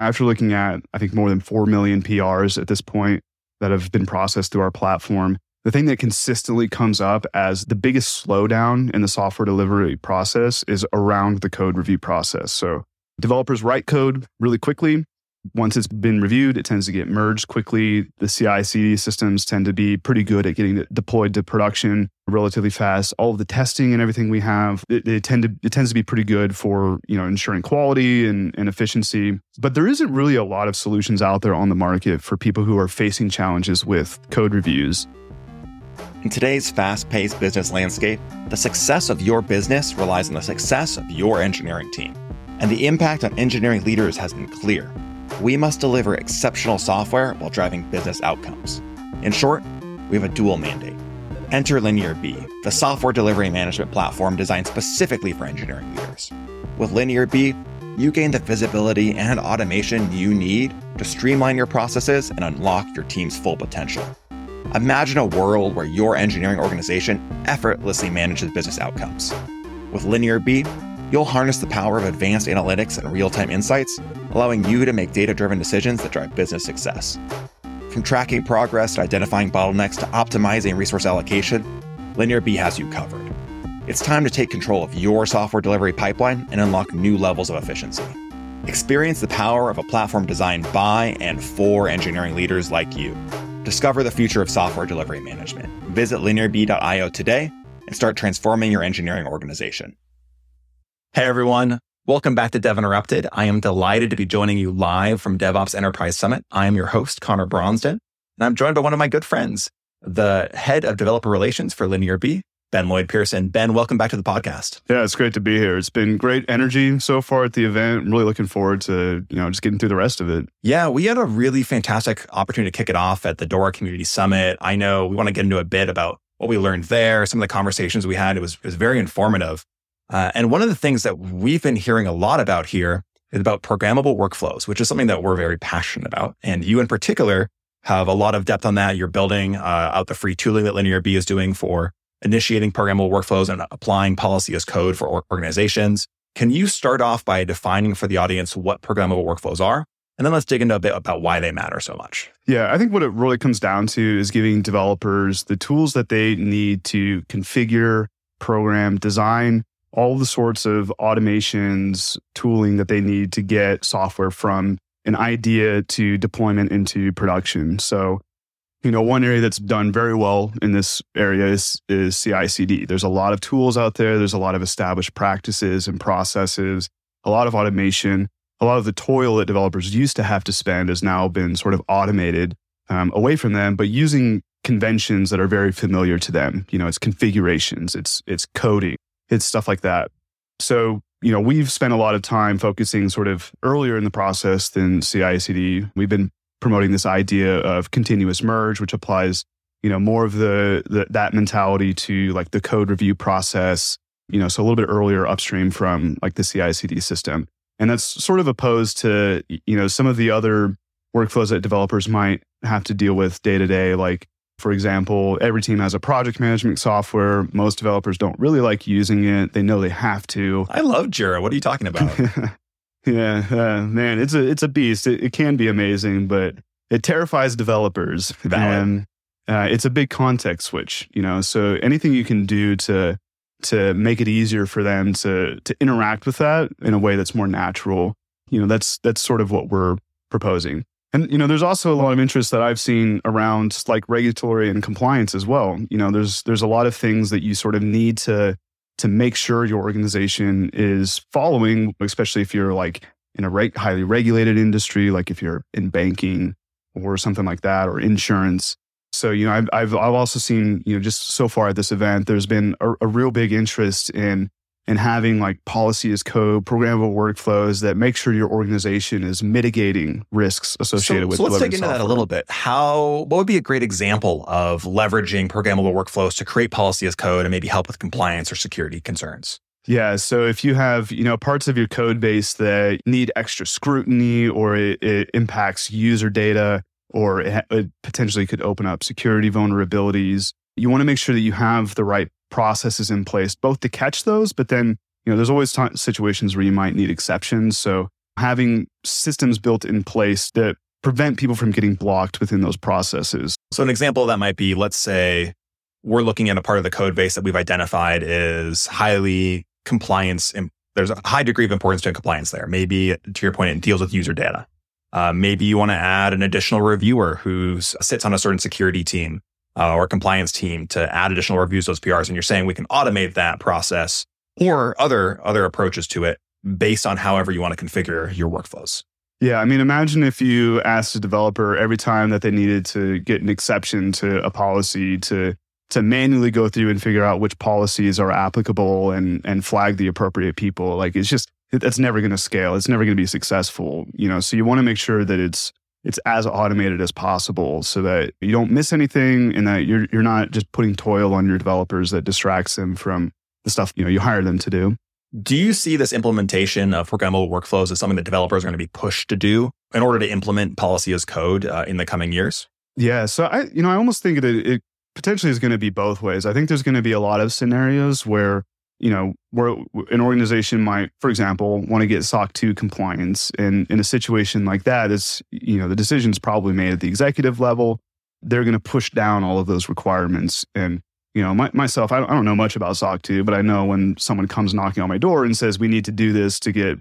after looking at, I think, more than 4 million PRs at this point that have been processed through our platform, the thing that consistently comes up as the biggest slowdown in the software delivery process is around the code review process. So developers write code really quickly. Once it's been reviewed, it tends to get merged quickly. The CI CD systems tend to be pretty good at getting it deployed to production relatively fast. All of the testing and everything we have, it, it, tend to, it tends to be pretty good for you know ensuring quality and, and efficiency. But there isn't really a lot of solutions out there on the market for people who are facing challenges with code reviews. In today's fast paced business landscape, the success of your business relies on the success of your engineering team. And the impact on engineering leaders has been clear. We must deliver exceptional software while driving business outcomes. In short, we have a dual mandate. Enter LinearB, the software delivery management platform designed specifically for engineering leaders. With LinearB, you gain the visibility and automation you need to streamline your processes and unlock your team's full potential. Imagine a world where your engineering organization effortlessly manages business outcomes. With LinearB, you'll harness the power of advanced analytics and real time insights, allowing you to make data driven decisions that drive business success. From tracking progress to identifying bottlenecks to optimizing resource allocation, LinearB has you covered. It's time to take control of your software delivery pipeline and unlock new levels of efficiency. Experience the power of a platform designed by and for engineering leaders like you. Discover the future of software delivery management. Visit linearb.io today and start transforming your engineering organization. Hey everyone, welcome back to Dev Interrupted. I am delighted to be joining you live from DevOps Enterprise Summit. I am your host, Conor Bronsdon, and I'm joined by one of my good friends, the head of developer relations for LinearB, Ben Lloyd Pearson. Ben, welcome back to the podcast. Yeah, it's great to be here. It's been great energy so far at the event. I'm really looking forward to, you know, just getting through the rest of it. Yeah, we had a really fantastic opportunity to kick it off at the Dora Community Summit. I know we want to get into a bit about what we learned there, some of the conversations we had. It was, it was very informative. Uh, and one of the things that we've been hearing a lot about here is about programmable workflows, which is something that we're very passionate about. And you in particular have a lot of depth on that. You're building uh, out the free tooling that LinearB is doing for initiating programmable workflows and applying policy as code for organizations. Can you start off by defining for the audience what programmable workflows are? And then let's dig into a bit about why they matter so much. Yeah, I think what it really comes down to is giving developers the tools that they need to configure, program, design all the sorts of automations, tooling that they need to get software from an idea to deployment into production. So you know, one area that's done very well in this area is, is CI CD. There's a lot of tools out there. There's a lot of established practices and processes, a lot of automation. A lot of the toil that developers used to have to spend has now been sort of automated um, away from them, but using conventions that are very familiar to them. You know, it's configurations, it's it's coding, it's stuff like that. So, you know, we've spent a lot of time focusing sort of earlier in the process than CI/CD. We've been promoting this idea of continuous merge, which applies, you know, more of the, the that mentality to like the code review process, you know, so a little bit earlier upstream from like the CI/CD system, and that's sort of opposed to you know some of the other workflows that developers might have to deal with day to day, like. For example, every team has a project management software. Most developers don't really like using it. They know they have to. I love Jira. What are you talking about? Yeah, uh, man, it's a it's a beast. It, it, can be amazing, but it terrifies developers. Valid. And uh, it's a big context switch, you know. So anything you can do to to make it easier for them to to interact with that in a way that's more natural, you know, that's that's sort of what we're proposing. And you know, there's also a lot of interest that I've seen around like regulatory and compliance as well. You know, there's there's a lot of things that you sort of need to to make sure your organization is following, especially if you're like in a reg- highly regulated industry, like if you're in banking or something like that, or insurance. So, you know, I've, I've, I've also seen, you know, just so far at this event, there's been a, a real big interest in and having like policy as code, programmable workflows that make sure your organization is mitigating risks associated so, with. So let's dig into software. that a little bit. How what would be a great example of leveraging programmable workflows to create policy as code and maybe help with compliance or security concerns? Yeah. So if you have, you know, parts of your code base that need extra scrutiny or it, it impacts user data or it, it potentially could open up security vulnerabilities, you want to make sure that you have the right processes in place, both to catch those, but then, you know, there's always t- situations where you might need exceptions. So having systems built in place that prevent people from getting blocked within those processes. So, an example of that might be let's say we're looking at a part of the code base that we've identified is highly compliance. There's a high degree of importance to compliance there. Maybe, to your point, it deals with user data. Uh, maybe you want to add an additional reviewer who sits on a certain security team uh, or compliance team to add additional reviews those PRs. And you're saying we can automate that process or other other approaches to it based on however you want to configure your workflows. Yeah, I mean, imagine if you asked a developer every time that they needed to get an exception to a policy to to manually go through and figure out which policies are applicable and and flag the appropriate people. Like it's just that's never going to scale. It's never going to be successful. You know, so you want to make sure that it's it's as automated as possible so that you don't miss anything and that you're you're not just putting toil on your developers that distracts them from the stuff you know you hire them to do. Do you see this implementation of programmable workflows as something that developers are going to be pushed to do in order to implement policy as code uh, in the coming years? Yeah, so I you know I almost think that it potentially is going to be both ways. I think there's going to be a lot of scenarios where you know where an organization might, for example, want to get SOC 2 compliance, and in a situation like that, is you know the decision's probably made at the executive level. They're going to push down all of those requirements and you know, my, myself, I don't, I don't know much about SOC 2, but I know when someone comes knocking on my door and says we need to do this to get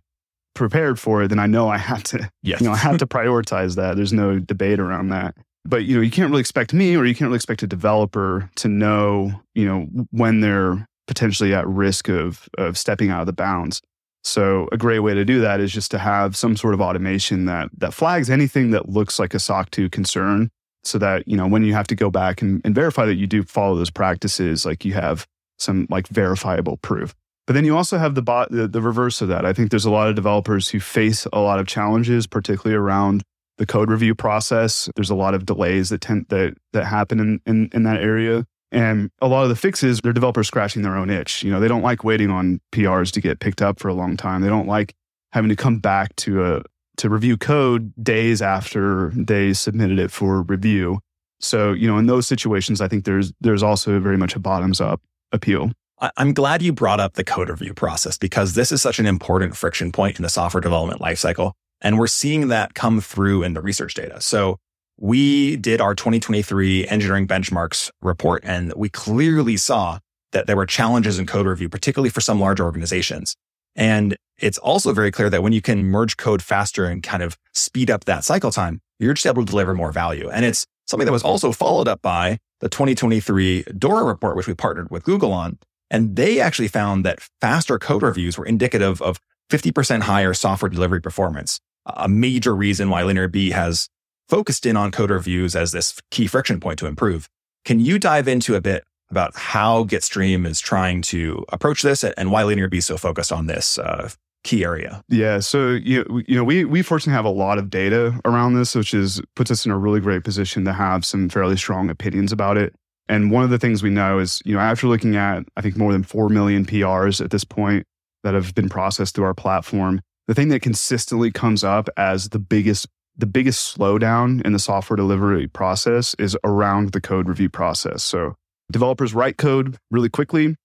prepared for it, then I know I have to, yes. you know, I have to prioritize that. There's no debate around that. But you know, you can't really expect me or you can't really expect a developer to know, you know, when they're potentially at risk of of stepping out of the bounds. So a great way to do that is just to have some sort of automation that that flags anything that looks like a SOC 2 concern so that you know when you have to go back and, and verify that you do follow those practices like you have some like verifiable proof. But then you also have the, bot, the, the reverse of that. I think there's a lot of developers who face a lot of challenges particularly around the code review process. There's a lot of delays that tend that that happen in, in, in that area and a lot of the fixes they're developers scratching their own itch you know they don't like waiting on prs to get picked up for a long time they don't like having to come back to a, to review code days after they submitted it for review. So, you know, in those situations, I think there's there's also very much a bottoms up appeal. I'm glad you brought up the code review process because this is such an important friction point in the software development lifecycle. And we're seeing that come through in the research data. So we did our 2023 engineering benchmarks report, and we clearly saw that there were challenges in code review, particularly for some large organizations. And it's also very clear that when you can merge code faster and kind of speed up that cycle time, you're just able to deliver more value. And it's something that was also followed up by the 2023 DORA report, which we partnered with Google on. And they actually found that faster code reviews were indicative of 50% higher software delivery performance, a major reason why LinearB has focused in on code reviews as this key friction point to improve. Can you dive into a bit about how Gitstream is trying to approach this and why LinearB is so focused on this uh, key area. Yeah, so you you know we we fortunately have a lot of data around this, which is puts us in a really great position to have some fairly strong opinions about it. And one of the things we know is you know after looking at I think more than four million PRs at this point that have been processed through our platform, the thing that consistently comes up as the biggest the biggest slowdown in the software delivery process is around the code review process. So Developers write code really quickly.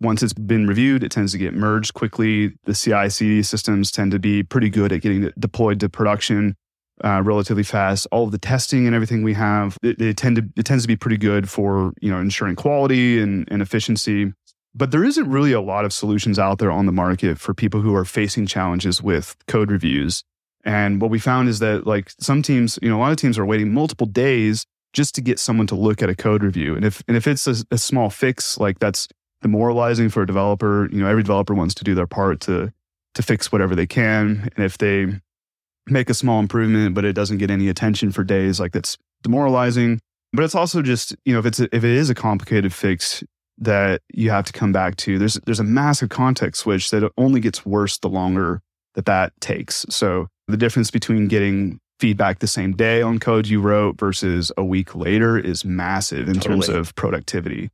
Once it's been reviewed, it tends to get merged quickly. The CI CD systems tend to be pretty good at getting deployed to production uh, relatively fast. All of the testing and everything we have, it, it, tend to, it tends to be pretty good for you know ensuring quality and, and efficiency. But there isn't really a lot of solutions out there on the market for people who are facing challenges with code reviews. And what we found is that like some teams, you know, a lot of teams are waiting multiple days just to get someone to look at a code review. And if and if it's a, a small fix, like that's demoralizing for a developer. You know, every developer wants to do their part to to fix whatever they can. And if they make a small improvement, but it doesn't get any attention for days, like that's demoralizing. But it's also just, you know, if it's a, if it is a complicated fix that you have to come back to, there's there's a massive context switch that only gets worse the longer that that takes. So the difference between getting feedback the same day on code you wrote versus a week later is massive in totally. terms of productivity.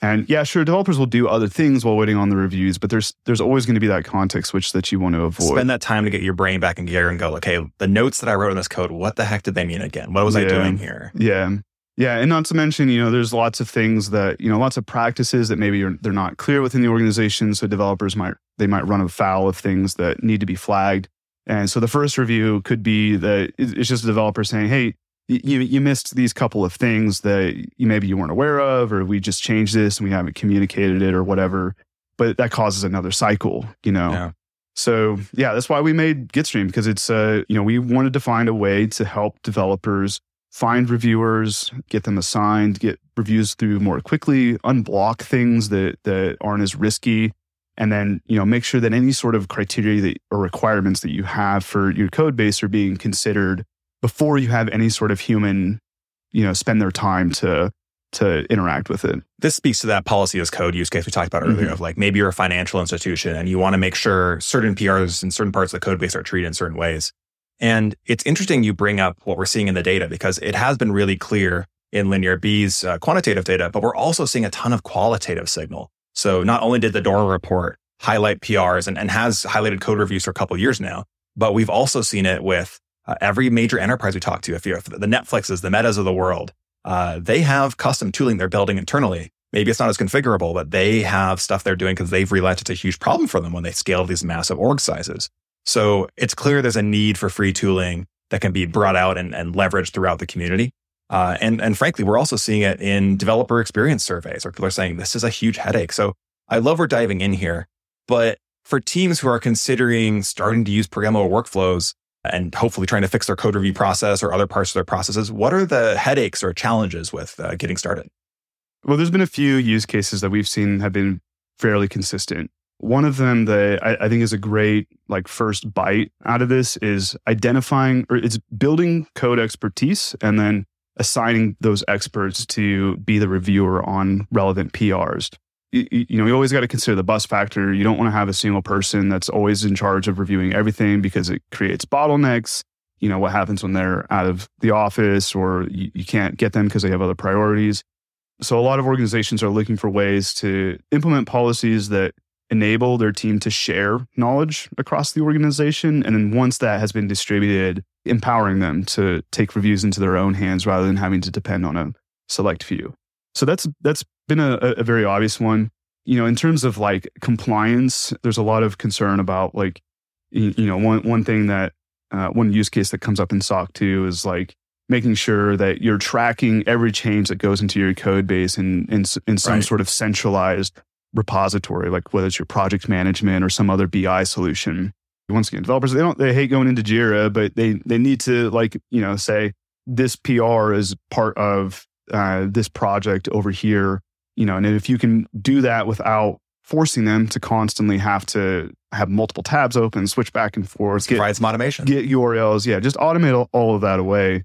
And yeah, sure, developers will do other things while waiting on the reviews, but there's there's always going to be that context switch that you want to avoid. Spend that time to get your brain back in gear and go, okay, the notes that I wrote in this code, what the heck did they mean again? What was yeah. I doing here? Yeah. Yeah, and not to mention, you know, there's lots of things that, you know, lots of practices that maybe they're not clear within the organization, so developers might they might run afoul of things that need to be flagged And so the first review could be that it's just a developer saying, "Hey, you you missed these couple of things that you, maybe you weren't aware of, or we just changed this and we haven't communicated it, or whatever." But that causes another cycle, you know. Yeah. So yeah, that's why we made Gitstream because it's uh you know we wanted to find a way to help developers find reviewers, get them assigned, get reviews through more quickly, unblock things that that aren't as risky, and then you know make sure that any sort of criteria that, or requirements that you have for your code base are being considered before you have any sort of human you know spend their time to to interact with it. This speaks to that policy as code use case we talked about earlier Mhm. of like maybe you're a financial institution and you want to make sure certain PRs and certain parts of the code base are treated in certain ways. And it's interesting you bring up what we're seeing in the data because it has been really clear in LinearB's uh, quantitative data, but we're also seeing a ton of qualitative signal. So not only did the Dora report highlight PRs and, and has highlighted code reviews for a couple years now, but we've also seen it with uh, every major enterprise we talk to. If you're if the Netflixes, the Metas of the world, uh, they have custom tooling they're building internally. Maybe it's not as configurable, but they have stuff they're doing because they've realized it's a huge problem for them when they scale these massive org sizes. So it's clear there's a need for free tooling that can be brought out and, and leveraged throughout the community. Uh, and, and frankly, we're also seeing it in developer experience surveys where people are saying this is a huge headache. So I love we're diving in here. But for teams who are considering starting to use programmable workflows and hopefully trying to fix their code review process or other parts of their processes, what are the headaches or challenges with uh, getting started? Well, there's been a few use cases that we've seen have been fairly consistent. One of them that I, I think is a great like first bite out of this is identifying or it's building code expertise and then assigning those experts to be the reviewer on relevant PRs. You, you know, you always got to consider the bus factor. You don't want to have a single person that's always in charge of reviewing everything because it creates bottlenecks. You know, what happens when they're out of the office or you, you can't get them because they have other priorities. So a lot of organizations are looking for ways to implement policies that enable their team to share knowledge across the organization. And then once that has been distributed, empowering them to take reviews into their own hands rather than having to depend on a select few. So that's that's been a, a very obvious one. You know, in terms of like compliance, there's a lot of concern about like, you, know, one one thing that uh, one use case that comes up in SOC 2 is like making sure that you're tracking every change that goes into your code base in in, in some Right. sort of centralized repository, like whether it's your project management or some other BI solution. Once again, developers they don't they hate going into Jira, but they they need to like you know say this PR is part of uh, this project over here, you know, and if you can do that without forcing them to constantly have to have multiple tabs open, switch back and forth, get Provide some automation. get URLs. Yeah, just automate all- all of that away.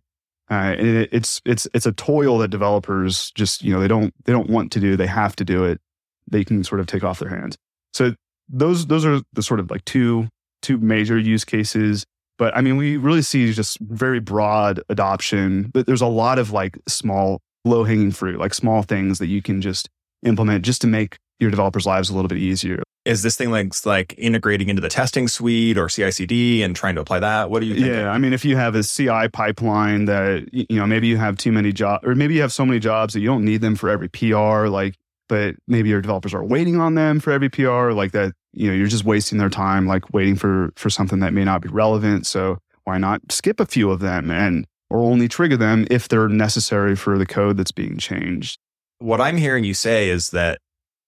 Uh, and it, it's it's it's a toil that developers just you know they don't they don't want to do. They have to do it. They can sort of take off their hands. So those those are the sort of like two two major use cases. But I mean, we really see just very broad adoption. But there's a lot of like small low hanging fruit, like small things that you can just implement just to make your developers' lives a little bit easier. Is this thing like like integrating into the testing suite or CI/CD and trying to apply that? What do you think? Yeah, I mean, if you have a CI pipeline that you know maybe you have too many jobs, or maybe you have so many jobs that you don't need them for every PR, like, but maybe your developers are waiting on them for every PR, like that. You know, you're just wasting their time, like waiting for for something that may not be relevant. So why not skip a few of them and or only trigger them if they're necessary for the code that's being changed? What I'm hearing you say is that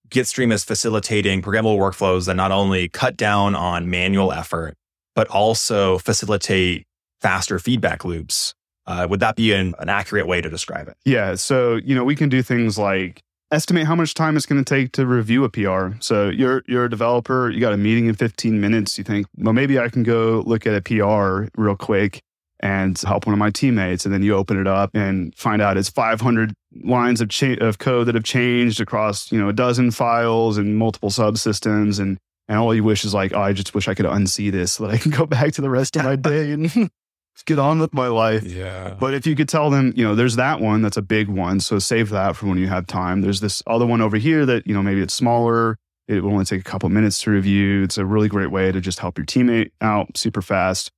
Gitstream is facilitating programmable workflows that not only cut down on manual effort, but also facilitate faster feedback loops. Uh, would that be an, an accurate way to describe it? Yeah. So, you know, we can do things like estimate how much time it's going to take to review a PR. So you're you're a developer, you got a meeting in 15 minutes, you think, well, maybe I can go look at a PR real quick and help one of my teammates. And then you open it up and find out it's 500 lines of cha- of code that have changed across, you know, a dozen files and multiple subsystems. And, and all you wish is like, oh, I just wish I could unsee this so that I can go back to the rest of my day and get on with my life. Yeah. But if you could tell them, you know, there's that one that's a big one. So save that for when you have time. There's this other one over here that, you know, maybe it's smaller. It will only take a couple minutes to review. It's a really great way to just help your teammate out super fast.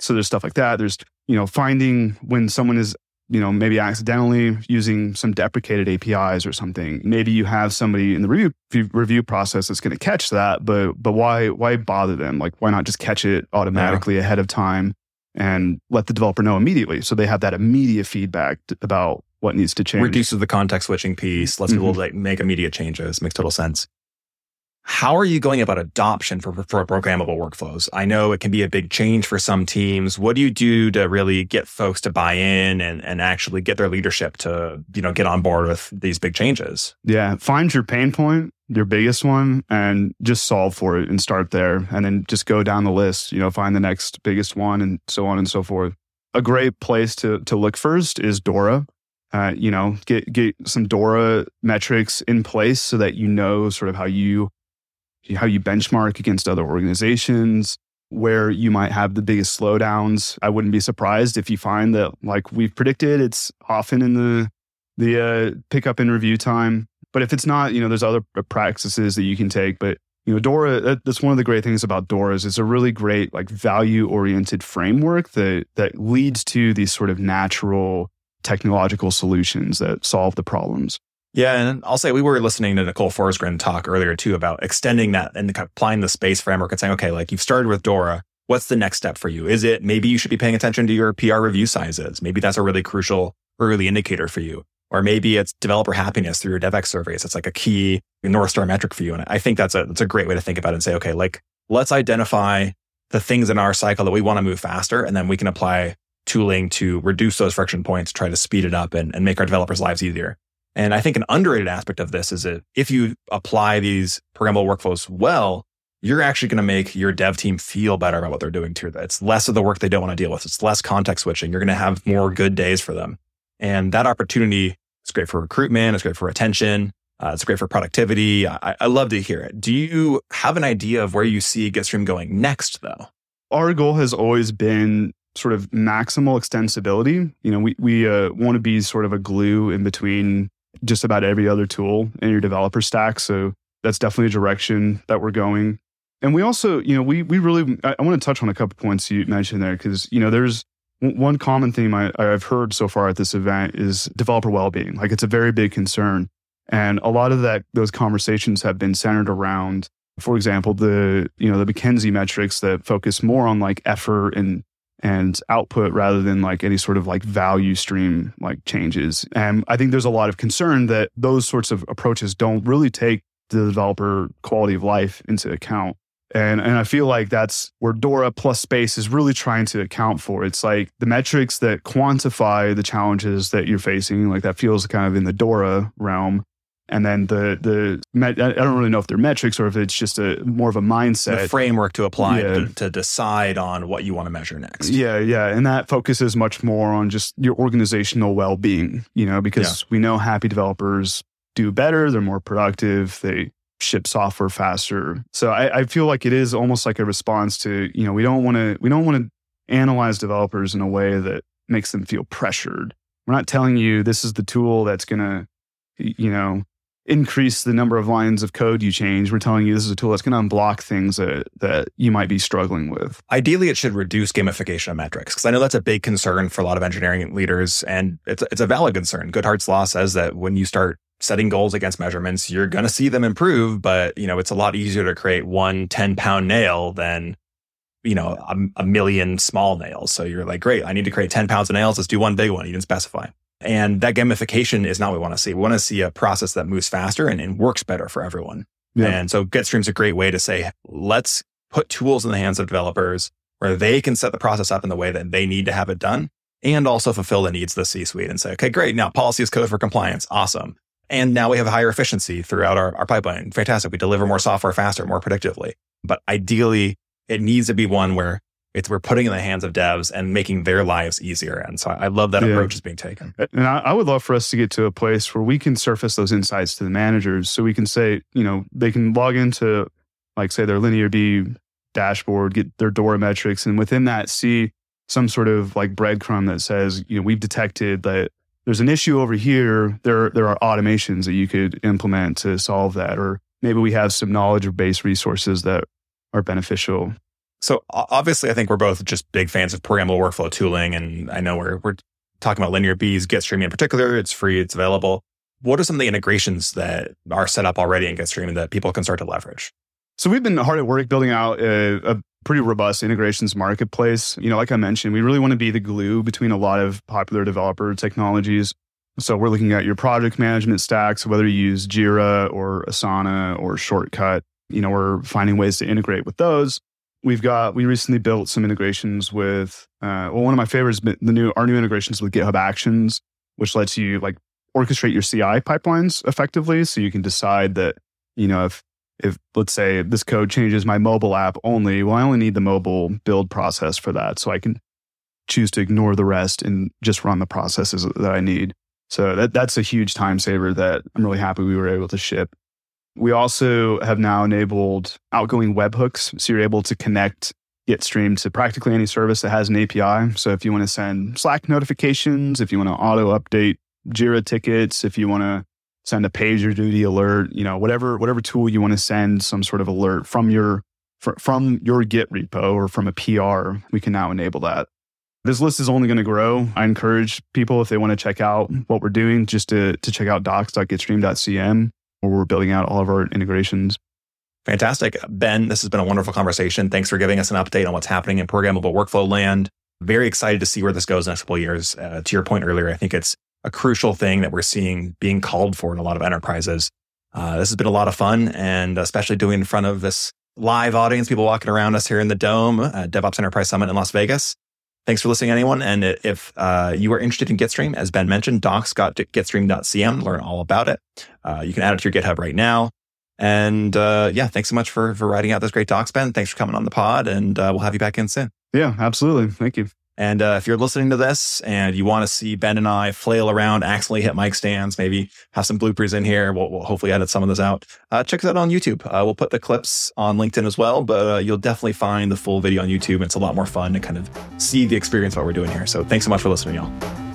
So there's stuff like that. There's, you know, finding when someone is you know, maybe accidentally using some deprecated APIs or something. Maybe you have somebody in the review review process that's going to catch that, but but why why bother them? Like why not just catch it automatically yeah. ahead of time and let the developer know immediately so they have that immediate feedback about what needs to change. Reduces the context switching piece, lets mm-hmm. people like make immediate changes, makes total sense. How are you going about adoption for, for programmable workflows? I know it can be a big change for some teams. What do you do to really get folks to buy in and, and actually get their leadership to, you know, get on board with these big changes? Yeah. Find your pain point, your biggest one, and just solve for it and start there. And then just go down the list, you know, find the next biggest one and so on and so forth. A great place to, to look first is Dora. Uh, you know, get get some Dora metrics in place so that you know sort of how you how you benchmark against other organizations, where you might have the biggest slowdowns. I wouldn't be surprised if you find that, like we've predicted, it's often in the the uh, pickup and review time. But if it's not, you know, there's other practices that you can take. But you know, Dora, uh, that's one of the great things about Dora is it's a really great like value oriented framework that that leads to these sort of natural technological solutions that solve the problems. Yeah, and I'll say we were listening to Nicole Forsgren talk earlier too about extending that and applying the space framework and saying, okay, like you've started with Dora. What's the next step for you? Is it maybe you should be paying attention to your PR review sizes? Maybe that's a really crucial early indicator for you. Or maybe it's developer happiness through your DevX surveys. It's like a key North Star metric for you. And I think that's a, that's a great way to think about it and say, okay, like let's identify the things in our cycle that we want to move faster. And then we can apply tooling to reduce those friction points, try to speed it up and, and make our developers' lives easier. And I think an underrated aspect of this is that if you apply these programmable workflows well, you're actually going to make your dev team feel better about what they're doing too. It's less of the work they don't want to deal with. It's less context switching. You're going to have more good days for them. And that opportunity is great for recruitment. It's great for retention. Uh, it's great for productivity. I, I love to hear it. Do you have an idea of where you see Gitstream going next though? Our goal has always been sort of maximal extensibility. You know, we, we uh, want to be sort of a glue in between just about every other tool in your developer stack. So that's definitely a direction that we're going. And we also, you know, we we really I, I want to touch on a couple points you mentioned there because you know there's one common theme I, I've heard so far at this event is developer well-being. Like it's a very big concern, and a lot of that those conversations have been centered around, for example, the you know the McKinsey metrics that focus more on like effort and and output rather than like any sort of like value stream like changes. And I think there's a lot of concern that those sorts of approaches don't really take the developer quality of life into account. And, and I feel like that's where Dora plus space is really trying to account for. It's like the metrics that quantify the challenges that you're facing, like that feels kind of in the Dora realm and then the the I don't really know if they're metrics or if it's just a more of a mindset the framework to apply yeah. to, to, decide on what you want to measure next. Yeah, yeah, and that focuses much more on just your organizational well being. You know, because yeah. we know happy developers do better, they're more productive, they ship software faster. So I, I feel like it is almost like a response to you know we don't want to we don't want to analyze developers in a way that makes them feel pressured. We're not telling you this is the tool that's going to you know increase the number of lines of code you change. We're telling you this is a tool that's going to unblock things that, that you might be struggling with. Ideally, it should reduce gamification of metrics because I know that's a big concern for a lot of engineering leaders, and it's it's a valid concern. Goodhart's law says that when you start setting goals against measurements, you're going to see them improve, but you know it's a lot easier to create one 10 pound nail than you know a, a million small nails. So you're like, great, I need to create 10 pounds of nails. Let's do one big one. You didn't specify. And that gamification is not what we want to see. We want to see a process that moves faster and, and works better for everyone. Yeah. And so Gitstream's a great way to say, let's put tools in the hands of developers where they can set the process up in the way that they need to have it done and also fulfill the needs of the C suite and say, okay, great. Now policy is code for compliance. Awesome. And now we have higher efficiency throughout our, our pipeline. Fantastic. We deliver more software faster, more predictively. But ideally, it needs to be one where it's we're putting in the hands of devs and making their lives easier. And so I, love that yeah. approach is being taken. And I, I, would love for us to get to a place where we can surface those insights to the managers, so we can say, you know, they can log into, like, say, their LinearB dashboard, get their Dora metrics, and within that, see some sort of like breadcrumb that says, you know, we've detected that there's an issue over here. There, there are automations that you could implement to solve that, or maybe we have some knowledge based resources that are beneficial so obviously, I think we're both just big fans of programmable workflow tooling, and I know we're we're talking about Linear Bees, gitStream in particular. It's free, it's available. What are some of the integrations that are set up already in gitStream that people can start to leverage? So we've been hard at work building out a, a, pretty robust integrations marketplace. You know, like I mentioned, we really want to be the glue between a lot of popular developer technologies. So we're looking at your project management stacks, whether you use Jira or Asana or Shortcut. You know, we're finding ways to integrate with those. We've got we recently built some integrations with uh, well, one of my favorites, the new our new integrations with GitHub Actions, which lets you like orchestrate your CI pipelines effectively. So you can decide that you know if if let's say this code changes my mobile app only, well, I only need the mobile build process for that, so I can choose to ignore the rest and just run the processes that I need. So that that's a huge time saver that I'm really happy we were able to ship. We also have now enabled outgoing webhooks. So you're able to connect gitStream to practically any service that has an API. So if you want to send Slack notifications, if you want to auto update Jira tickets, if you want to send a pager duty alert, you know, whatever whatever tool you want to send some sort of alert from your from your Git repo or from a PR, we can now enable that. This list is only going to grow. I encourage people if they want to check out what we're doing, just to to check out docs.gitstream.cm where we're building out all of our integrations. Fantastic. Ben, this has been a wonderful conversation. Thanks for giving us an update on what's happening in programmable workflow land. Very excited to see where this goes the next couple of years. Uh, to your point earlier, I think it's a crucial thing that we're seeing being called for in a lot of enterprises. Uh, this has been a lot of fun, and especially doing in front of this live audience, people walking around us here in the Dome, uh, DevOps Enterprise Summit in Las Vegas. Thanks for listening, anyone. And if uh, you are interested in gitStream, as Ben mentioned, docs.gitstream.cm, learn all about it. Uh, you can add it to your GitHub right now. And uh, yeah, thanks so much for for writing out this great docs, Ben. Thanks for coming on the pod, and uh, we'll have you back in soon. Yeah, absolutely. Thank you. And uh, if you're listening to this and you want to see Ben and I flail around, accidentally hit mic stands, maybe have some bloopers in here, we'll, we'll hopefully edit some of this out. Uh, check us out on YouTube. Uh, we'll put the clips on LinkedIn as well, but uh, you'll definitely find the full video on YouTube. It's a lot more fun to kind of see the experience of what we're doing here. So thanks so much for listening, y'all.